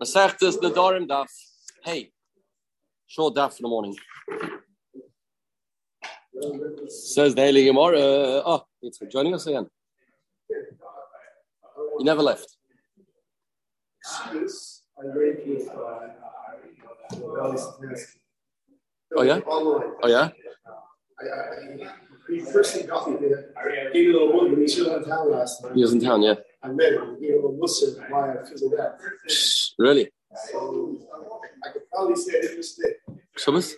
Masechtas Nedarim Daf. Hey, short daf in the morning. Says the Gemara. Oh, it's joining us again. You never left. Oh yeah. Oh yeah. He first got me in town last night. He was in town, yeah. I met him. He me a little why I fizzled out. Really? So I could probably say I didn't mistake. Shabbos?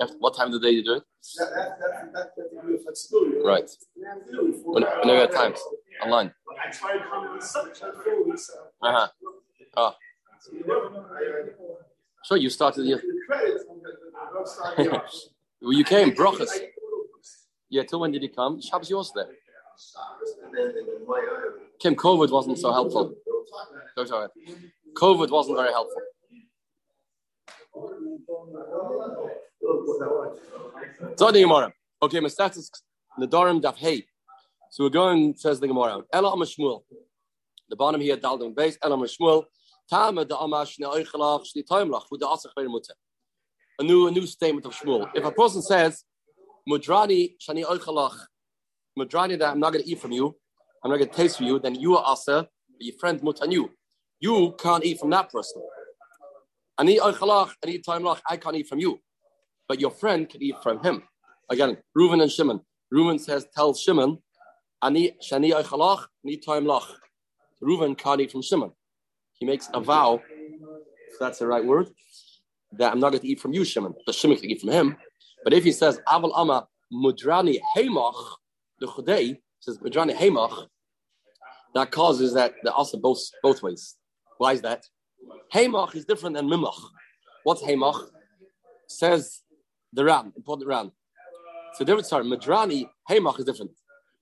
After what time of the day you do it? That, that, that, that, that degree of flexibility. Right. Yeah, I'm doing it for When, whenever you have times. Online. I try to come in this, I try to fill this. Uh, Uh-huh. Oh. so, you know, I, I, So you started well, you came, brachas. Yeah, till when did you come? Shabbos you was there. Kim, COVID wasn't so helpful. To it. COVID wasn't very helpful. So the Gemara. Okay, my status Nedarim Daf Hey. So we're going, says the Gemara. Ela Am Shmuel. The bottom here, Daldon base, Ela Am Shmuel. Tama da Amash ne Eichelach Shli Taimlach, Hu da Asach Mutter. A new, a new statement of Shmuel. If a person says, Mudrani Shani Eichelach, Mudrani that I'm not going to eat from you, I'm not going to taste from you, then you are Asa, your friend Mutanyu. You can't eat from that person. Ani Eichelach, Ani Taimlach, I can't eat from you. But your friend can eat from him. Again, Reuven and Shimon. Reuven says, tell Shimon, Ani Shani Eichelach, Ani Taimlach. Reuven can't eat from Shimon. He makes a vow, if that's the right word, that I'm not going to eat from you, Shimon. But Shimon can eat from him. But if he says, Aval Ama Mudrani Heimach, the Chudei says Mudrani Heimach, that causes that the also both both ways. Why is that? Heimach is different than Mimach. What's Heimach? Says the Ran, important Ran. So different sorry, Mudrani Heimach is different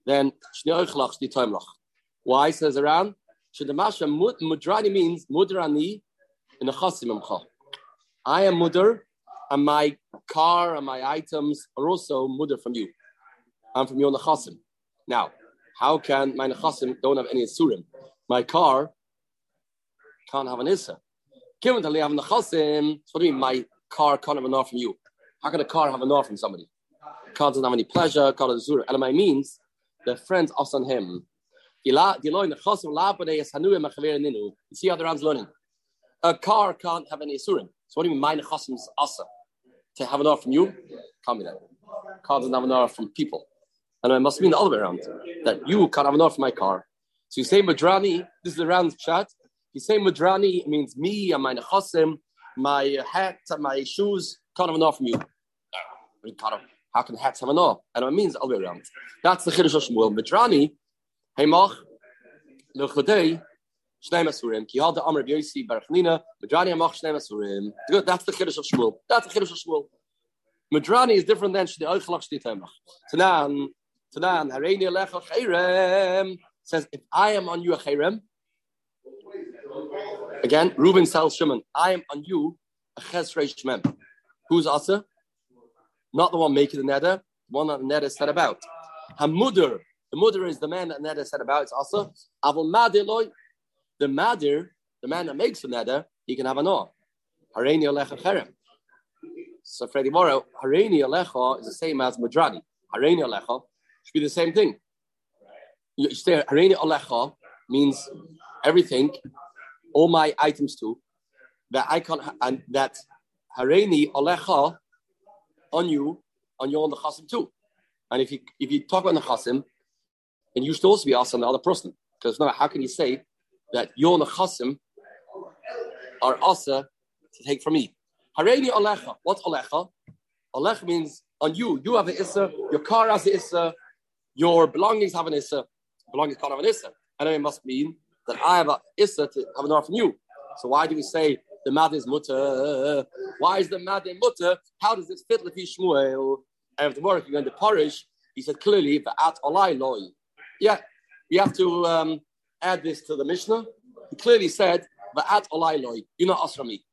than Shnei Eichlach Shni Toimlach. Why says the Ran? Shedamasha Mudrani means Mudrani in the Chasim. I am mudar, and my car and my items are also mudar from you. I'm from your nechasim. Now, how can my nechasim don't have any isurim? My car can't have an issa. Given that I have nechasim, so what do you mean my car can't have an from you? How can a car have an from somebody? Car doesn't have any pleasure, car doesn't issur. And my means the friends on him. You see how the Ran's learning? A car can't have any isurim. So what do you mean, my nechasim's asa? To have an from you? Can't be that. Car doesn't have an from people. And it must mean the other way around. That you offer from my car. So you say Madrani, this is the round chat. You say Madrani, means me and my nechasim, my hat, my shoes, an offer from you. How can hats have an offer? And it means the other way around. That's the Chiddush Shmuel. Madrani, Heimach, Lechadei, Shnei Masurim. Ki Halda Amr Yosi Barachnina. Madrani Amach Shnei Masurim. Good. That's the Chiddush of Shmuel. That's the Chiddush of Shmuel. Madrani is different than Shnei Eichelach Shnei Taimach. Tanan, Says, if I am on you a Chayrem, again, Reuben tells Shimon, I am on you a Chesrei Shmem. Who's Asa? Not the one making the neder, the one that the neder said about. Hamudur, the mudder is the man that neder said about. It's Asa. Avol the Madir, the man that makes the neder, he can have an or. Hareini Alecha Cherem. So Freddy Moro, Hareini Alecha is the same as Mudrani. Hareini Alecha should be the same thing. You say Hareini Alecha means everything, all my items too, that I can't, and that Hareini Alecha on you, on your Nechasim too. And if you if you talk about Nechasim, then you should also be asked on the other person. Because now, how can you say that your Nechasim are asa to take from me? Hareini Alecha. What's Alecha? Alecha means on you. You have an Issa, your car has an Issa, your belongings have an Issa, belongings can't have an Issa. And it must mean that I have an Issa to have an offer from you. So why do we say the mad is mutter? Why is the mad mutter? How does this fit with Shmuel? And if the work you're going to parish, he said clearly, at olai loy. Yeah, we have to um, add this to the Mishnah. He clearly said, at olai loy. You're not me.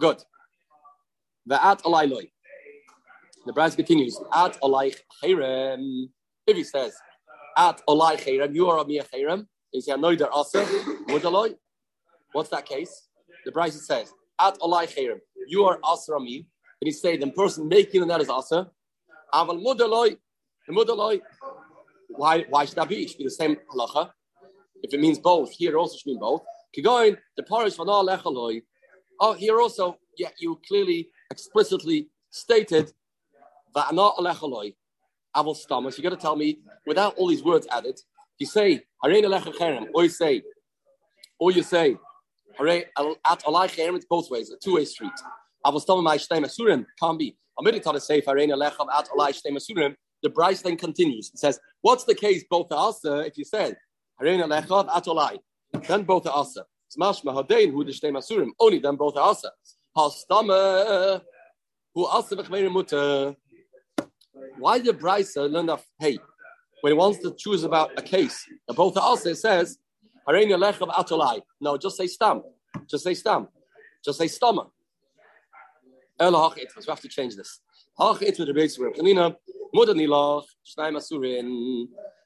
Good. Va'at olai loy. The Braisa continues, at olai cherem. If he says, at olai cherem, you are a mia cherem. Say anoider asa mudaloi. What's that case? The Braisa says at olai cherem, you are asa me. And he say the person making the net is asa. Aval mudaloi, mudaloi. Why? Why should that be? It should be the same halacha. If it means both, here also should mean both. Kigoin the parish van lechaloi. Oh, here also, yeah, you clearly explicitly stated Aval stamas. You got to tell me without all these words added. You say harein alecha or you say, or you say harein at alai cherem. It's both ways, a two-way street. Aval stamas my shtei masurim can't be. Going to say harein alecha at alai shtei masurim. The Braisa then continues. It says, "What's the case both asa if you said harein alecha at alai, then both asa." Smashma hadein who the shtei masurim. Only then both asa. Hastama who asa v'chmeirim mutter. Why did Braisa learn that? Hey, when he wants to choose about a case, both also says, No, just say stam. Just say stam. Just say stammer. We have to change this. If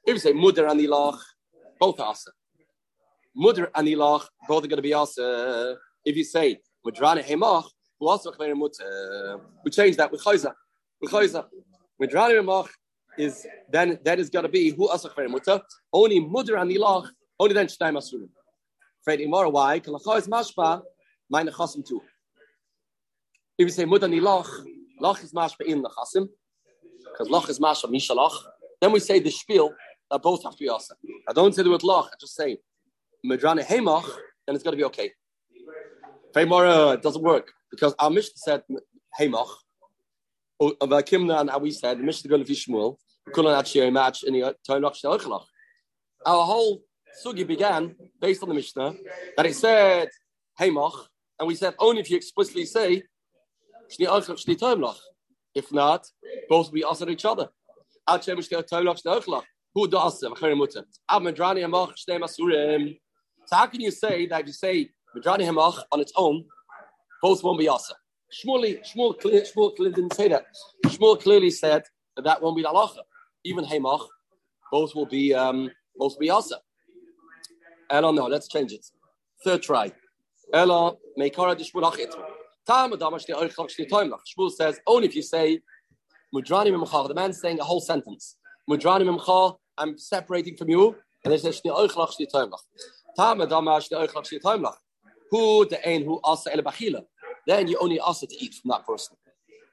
you say mudder and ilach, both are asa. Mudder and ilach, both are going to be asa. If you say mudrane hemach, who also uh, we change that with chayza. With chayza. Midrani Ramach is then that is gonna be who asach muta only mudr and ilach only then shtayim asurim. Fred Imara why? Kalachah is mashpa meine chasim too. If you say mudr and ilach, lach is mashpa in the chasim because lach is mashpa mishalach. Then we say the spiel that both have to be asa. I don't say the word lach. I just say midrani hemach. Then it's gonna be okay. Imara it uh, doesn't work because our mission said hemach Oh, oh, of a Kimna and how we said, Mishnah going to Shmuel, we couldn't actually match in the Torah Our whole sugi began based on the Mishnah that it said Heimach, and we said only oh, if you explicitly say If not, both will be answered each other. Who does ah, ehm, So how can you say that if you say Medrani Hemach on its own, both won't be asa? Shmuel, Shmuel, Shmuel clearly didn't say that. Shmuel clearly said that that won't be halacha. Even Hemach, both will be um, both will be asa. I don't know. Let's change it. Third try. Ella meikara dishmulach itma. Tam adamash the oichach shli toimlach. Shmuel says only if you say mudrani mimcha. The man's saying a whole sentence. Mudrani mimcha. I'm separating from you, and they say shli oichach shli toimlach. Tam adamash the oichach shli toimlach. Who the ein who asa el bachila then you only ask it to eat from that person.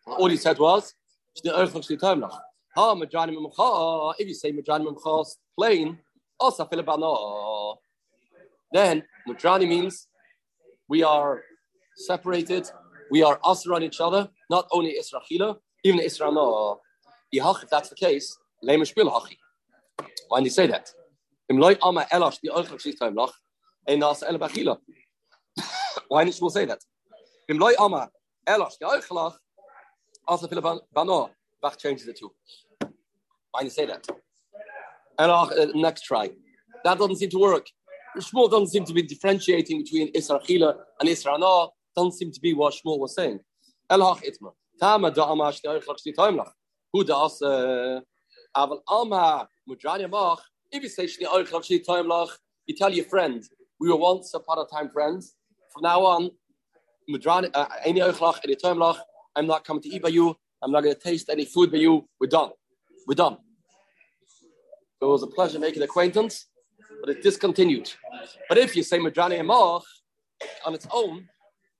All he said was, Ha, if you say plain. Then Madrani means we are separated, we are asr on each other, not only Israchila, even Israno. If that's the case, why did he say that? Why did Shmuel say that? Bim loy ama elos the oichlach also Philip Bano Bach changes the two. Why do you say that? And uh, next try. That doesn't seem to work. Shmuel doesn't seem to be differentiating between Isra Chila and Isra No. Doesn't seem to be what Shmuel was saying. Elach itma. Tama da ama shte oichlach shte toimlach. Who does aval alma mudrani mach. If you say shte oichlach shte toimlach, you tell your friend, we were once upon a time friends. From now on, uh, I'm not coming to eat by you. I'm not going to taste any food by you. We're done. We're done. So it was a pleasure making acquaintance, but it discontinued. But if you say Madrani Amach on its own,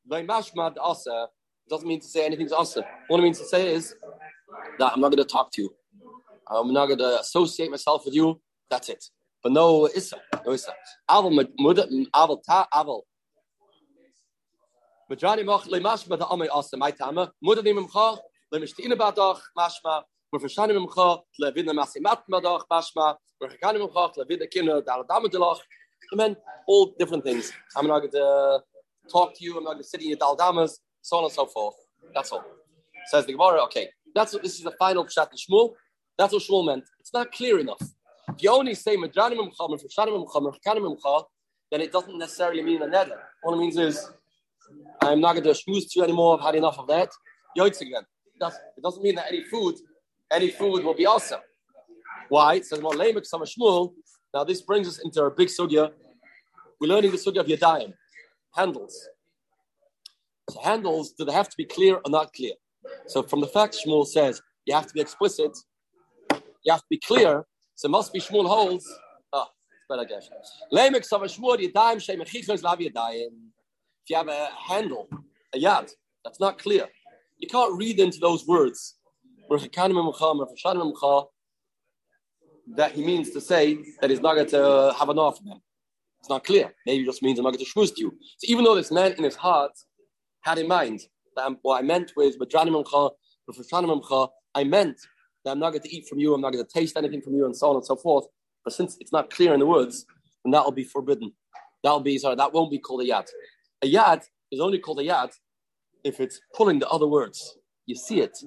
Mashmad Asa doesn't mean to say anything's Asa. What it means to say is that I'm not going to talk to you. I'm not going to associate myself with you. That's it. But no Issa. No Issa. Madrani mach le mashma da amay asa my tama. Mudani mimcha le mishtina badach mashma. We're vershani mimcha le vidna masimat madach mashma. We're chakani mimcha le vidna kina dal damadilach. And then all different things. I'm not going to talk to you. I'm not going to sit in your daldamas, so on and so forth. That's all. Says the Gemara. Okay, that's what this is the final pshat Shmuel. That's what Shmuel meant. It's not clear enough. If you only say madrani mimcha, vershani mimcha, chakani mimcha, then it doesn't necessarily mean a nether. All it means is I'm not going to schmooze to you anymore. I've had enough of that. Yoitz again. It doesn't mean that any food, any food will be awesome. Why? It says more Lamek Sama Shmuel. Now this brings us into our big sugya. We're learning the sugya of Yadayim, handles. So handles, do they have to be clear or not clear? So from the fact Shmuel says you have to be explicit, you have to be clear, so must be Shmuel holds. Ah, it's better guess. Lamek Sama Shmuel Yadayim Shem Echichos Lav Yadayim. If you have a handle, a yad, that's not clear. You can't read into those words that he means to say that he's not going to have an offer them. It's not clear. Maybe it just means I'm not going to shmuz you. So even though this man in his heart had in mind that I'm, what I meant with I meant that I'm not going to eat from you, I'm not going to taste anything from you, and so on and so forth. But since it's not clear in the words, then that will be forbidden. That'll be sorry, that won't be called a yad. A yad is only called a yad if it's pulling the other words. You see it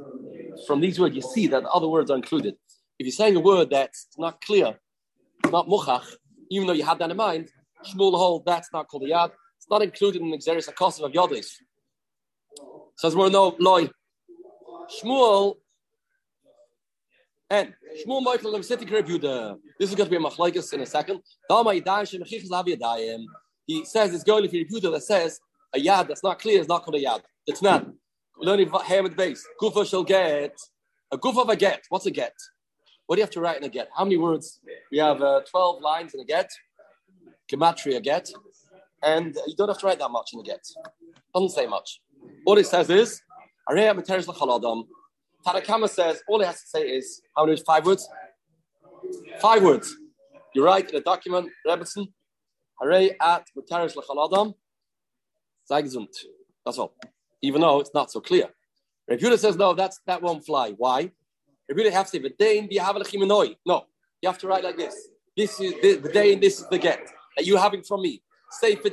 from these words. You see that the other words are included. If you're saying a word that's not clear, it's not muchach, even though you had that in mind, Shmuel hold that's not called a yad. It's not included in the Xeris Akosiv of Yodis. Says we're no loy. Shmuel and Shmuel Michael of City. This is going to be a machlekes in a second. He says it's going to be Yehuda that says a yad that's not clear is not called a yad. It's not. Learning Hamid base. Gufa shall get a goof of a get. What's a get? What do you have to write in a get? How many words? We have uh, 12 lines in a get, gematria get, and you don't have to write that much in a get. Doesn't say much. All it says is, Tanakama says, all it has to say is, how many? Five words? Five words. You write in a document, Rebbetzin, Hare at Materis Lachaladam, Zagzunt. That's all even though it's not so clear. Rebuta says, no, that's that won't fly. Why? Rebuta have to say, No, you have to write like this. This is the V'dein, this is the get that you're having from me. Say. The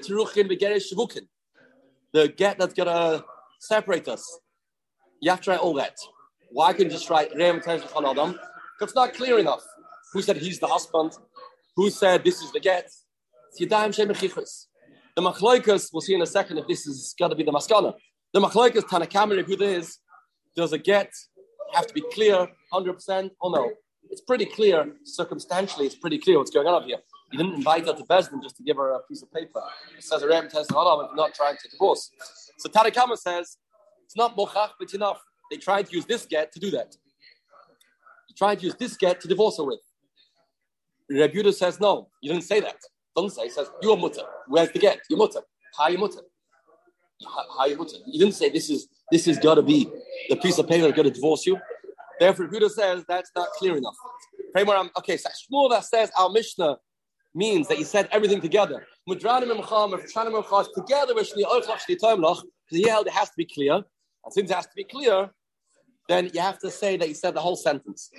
get that's to separate us. You have to write all that. Why can you just write Adam? Because it's not clear enough. Who said he's the husband? Who said this is the get? The machloikas, we'll see in a second if this is got to be the maskana. The machlokes Tanakam and is, does a get have to be clear 100% or no? It's pretty clear, circumstantially, it's pretty clear what's going on up here. He didn't invite her to Besdin just to give her a piece of paper. It says a ram test if not trying to divorce. So Tanakama says, it's not mochach, but enough. They tried to use this get to do that. They tried to use this get to divorce her with. Rebuta says, no, you didn't say that. Doesn't say, says, you're mutter. Where's the get? You're mutter. How you mutter? You didn't say this is this is got to be the piece of paper that's going to divorce you. Therefore, Buddha says that's not clear enough. Okay, so Shmuel that says our Mishnah means that you said everything together. Together with because oh, he held it has to be clear. And since it has to be clear, then you have to say that you said the whole sentence.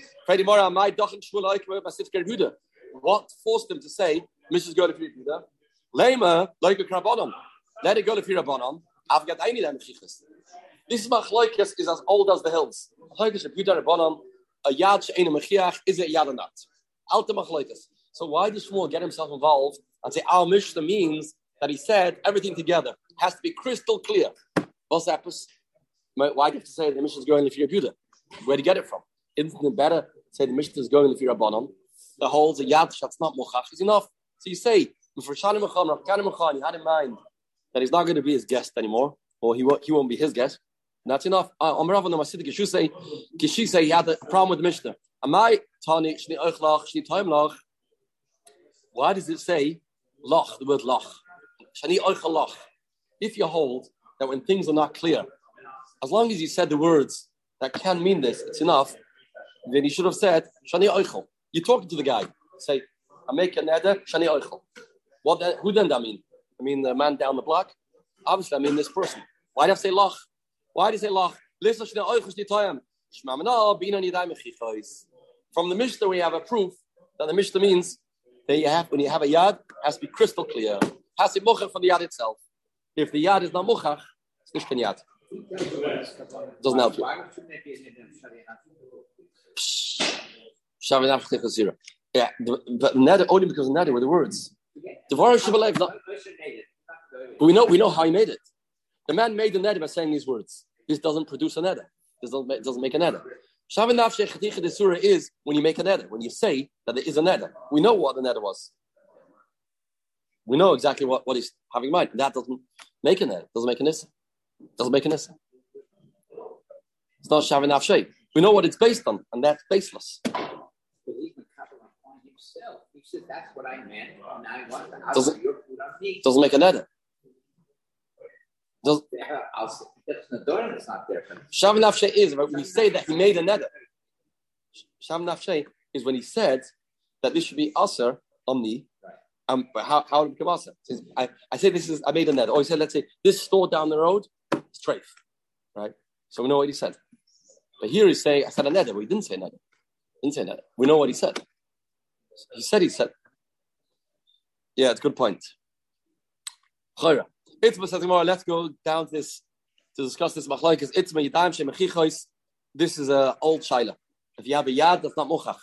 What forced him to say, Mrs. Go to Buddha? Lema, like a krabonum. Let it go to Firabonon. I've got any them This machlokes is as old as the hills. Machlokes of Yudah Rabbanon, a yad she'ena mechiach, is it yad or not? Alta machlokes. So why does Shmuel get himself involved and say our Mishnah means that he said everything together has to be crystal clear? What's happens? Why do you have to say the Mishnah is going you're Yudah? Where do you get it from? Isn't it better to say the Mishnah is going you're Rabbanon? The holds a yad that's not mochach is enough. So you say, for Shani Mechan, you had in mind that he's not going to be his guest anymore, or he won't, he won't be his guest. And that's enough. Uh, Amrav on the Masidik Kishusei, Kishusei, he had a problem with the Mishnah. Amai Tani Shni Eichlach Shni Taimlach. Why does it say Lach, the word Lach? Shani Eichlach. If you hold that when things are not clear, as long as you said the words that can mean this, it's enough, then you should have said Shani Eichel. You're talking to the guy. Say, I make a neder, Shani Eichel. What then, who then that mean? I mean the man down the block? Obviously, I mean this person. Why do I say lach? Why do you say lach? From the Mishnah, we have a proof that the Mishnah means that you have when you have a yad, has to be crystal clear. Has to be from the yad itself. If the yad is not muchach, it's nicht kein yad. Doesn't help you. Yeah, but nether only because nether were the words. Shabalev. But we know we know how he made it. The man made the neder by saying these words. This doesn't produce a neder. This doesn't make, doesn't make a chaticha de surah is when you make an edit, when you say that there is an edit. We know what the edit was. We know exactly what, what he's having in mind. That doesn't make an edit. Doesn't make an issa. Doesn't make an issa. It's not shavin nafshe. We know what it's based on, and that's baseless. Said, "That's what I meant." And I want to Doesn't- your food on me. Doesn't make an edit. Does Yeah, I'll say, that's the door that's not there. Shav Nafshe is when we say that he made a neder. Shav Nafshe is when he said that this should be usher on me. Um, but how, how would it become? Says, I, I say this is, I made a neder. Or he said, let's say, this store down the road is treif. Right? So we know what he said. But here he's saying, I said a neder, but he didn't say neder. Didn't say neder. We know what he said. He said, he said. Yeah, it's a good point. Itzma tomorrow, let's go down to this to discuss this machlokes. Itzma yadayim shemechichois. This is a old shaila. If you have a yad, that's not mochach.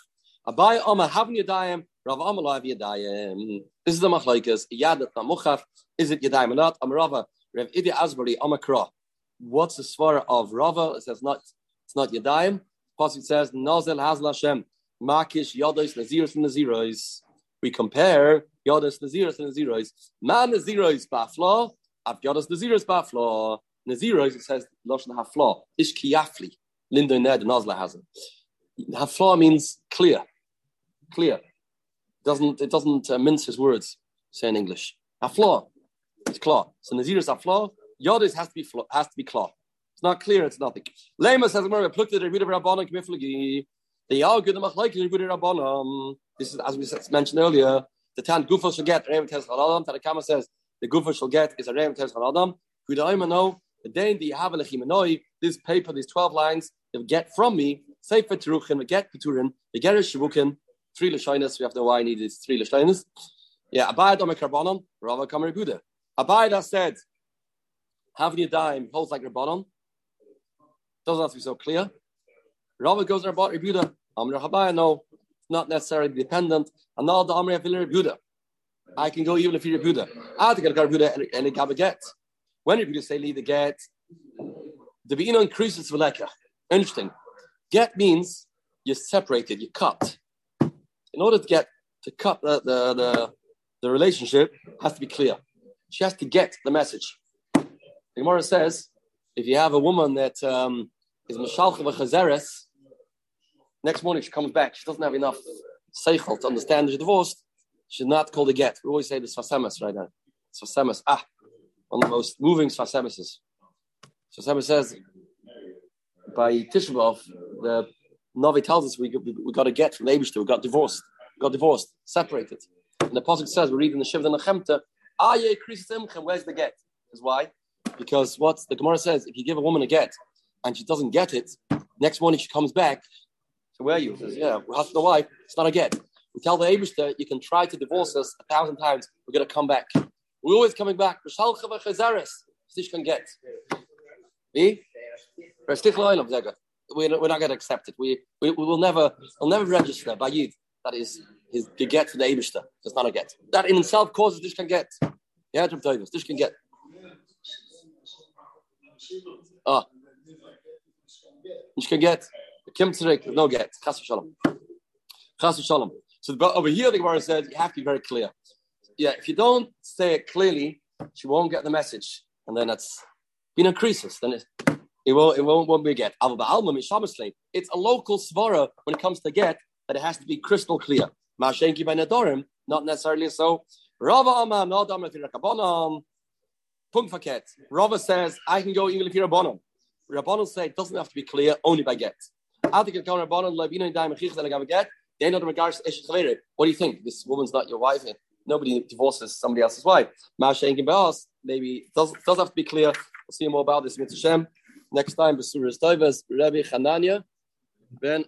Abai Omer having yadayim, Rav have yadayim. This is the machlokes. A yad that's not mochach. Is it yadayim or not? Amar Rava, Rav Idi Asbury, Omer Kra. What's the svara of Rava? It says not. It's not yadayim. Pasuk says Nozel Hazla Hashem. Makish Yodos Naziros Naziros. We compare Yodos Naziros and Naziros. Man Naziros Bafla. Av Yodos Naziros Bafla. Naziros, it says Lashon Hafla. Ish Kiyafli. Lindo Ned Nozla has it. Hafla means clear. Clear. Doesn't it doesn't uh, mince his words, say in English. Hafla. It's claw. So Naziros Hafla. Yodos has to be flaw, has to be claw. It's not clear, it's nothing. Lema says Gemara, plucked the Rebbe Rabbanon. They argue the Machlaik Rebbe Rabbanon. This is as we mentioned earlier. The Tan Gufa shall get Rebbe Tes Chaladam. Tanakama says the Gufa shall get is a Rebbe Tes Chaladam. Kudaimano. The day the have a lechimanoi. This paper, these twelve lines, they get from me. Sefer Teruchin, we get Peturin, we get Shavukin, three Lashinas. We have know why I need these three Lashinas. Yeah, Abayad Omer Karbonon, Rava Kamer Buddha. Abayad said, having you dime holds like Rabbanon. Doesn't have to be so clear. Rava goes there about Rebuda. Amr Habaya, no, not necessarily dependent. And now the Amr have Rebuda. I can go even if you're Rebuda. I think to get go Rebuda and a get. When Rebuda say leave the get, the Beino increases Veleka. Interesting. Get means you're separated, you cut. In order to get to cut the, the, the, the relationship, has to be clear. She has to get the message. The Gemara says, if you have a woman that um, is Mashalcha v'chazeres, next morning she comes back, she doesn't have enough seichel to understand she's divorced, she's not called a get. We always say this Sfasemis right now. Sfasemis, ah, one of the most moving Sfasemises. Sfasemis says, by Tisha B'Av, the Navi tells us we, we, we got a get from Abishter, we got divorced, we got divorced, separated. And the Apostle says, we read in the Shiv Nechemta, Aye, Krisis Imchem, where's the get? Is why? Because what the Gemara says, if you give a woman a get and she doesn't get it, next morning she comes back. So where are you? She says, yeah, we have to know why. It's not a get. We tell the Abishter, you can try to divorce us a thousand times. We're going to come back. We're always coming back. Stish can get. We're not, going to accept it. We, we, we will never, we'll never register by Yid. That is his get for the Abishter. It's not a get. That in itself causes this can get. Yeah, this can get. Ah. Ich can get. Kim Tzrik, no get. Chas v'shalom. Chas v'shalom. So over here, the Gemara says you have to be very clear. Yeah, if you don't say it clearly, she won't get the message, and then it's been increases. Then it it won't it won't, won't be get. It's a local svara when it comes to get that it has to be crystal clear. Ma'ashenki by nadorim, not necessarily so. Rava amam nadam a. Punkt. Rava says, I can go even if you're a bonum. Rabbanon say it doesn't have to be clear, only by get. What do you think? This woman's not your wife. Nobody divorces somebody else's wife. Maybe it does, does have to be clear. We'll see more about this. Next time, Basuras Tovas, Rabbi Chananya, Ben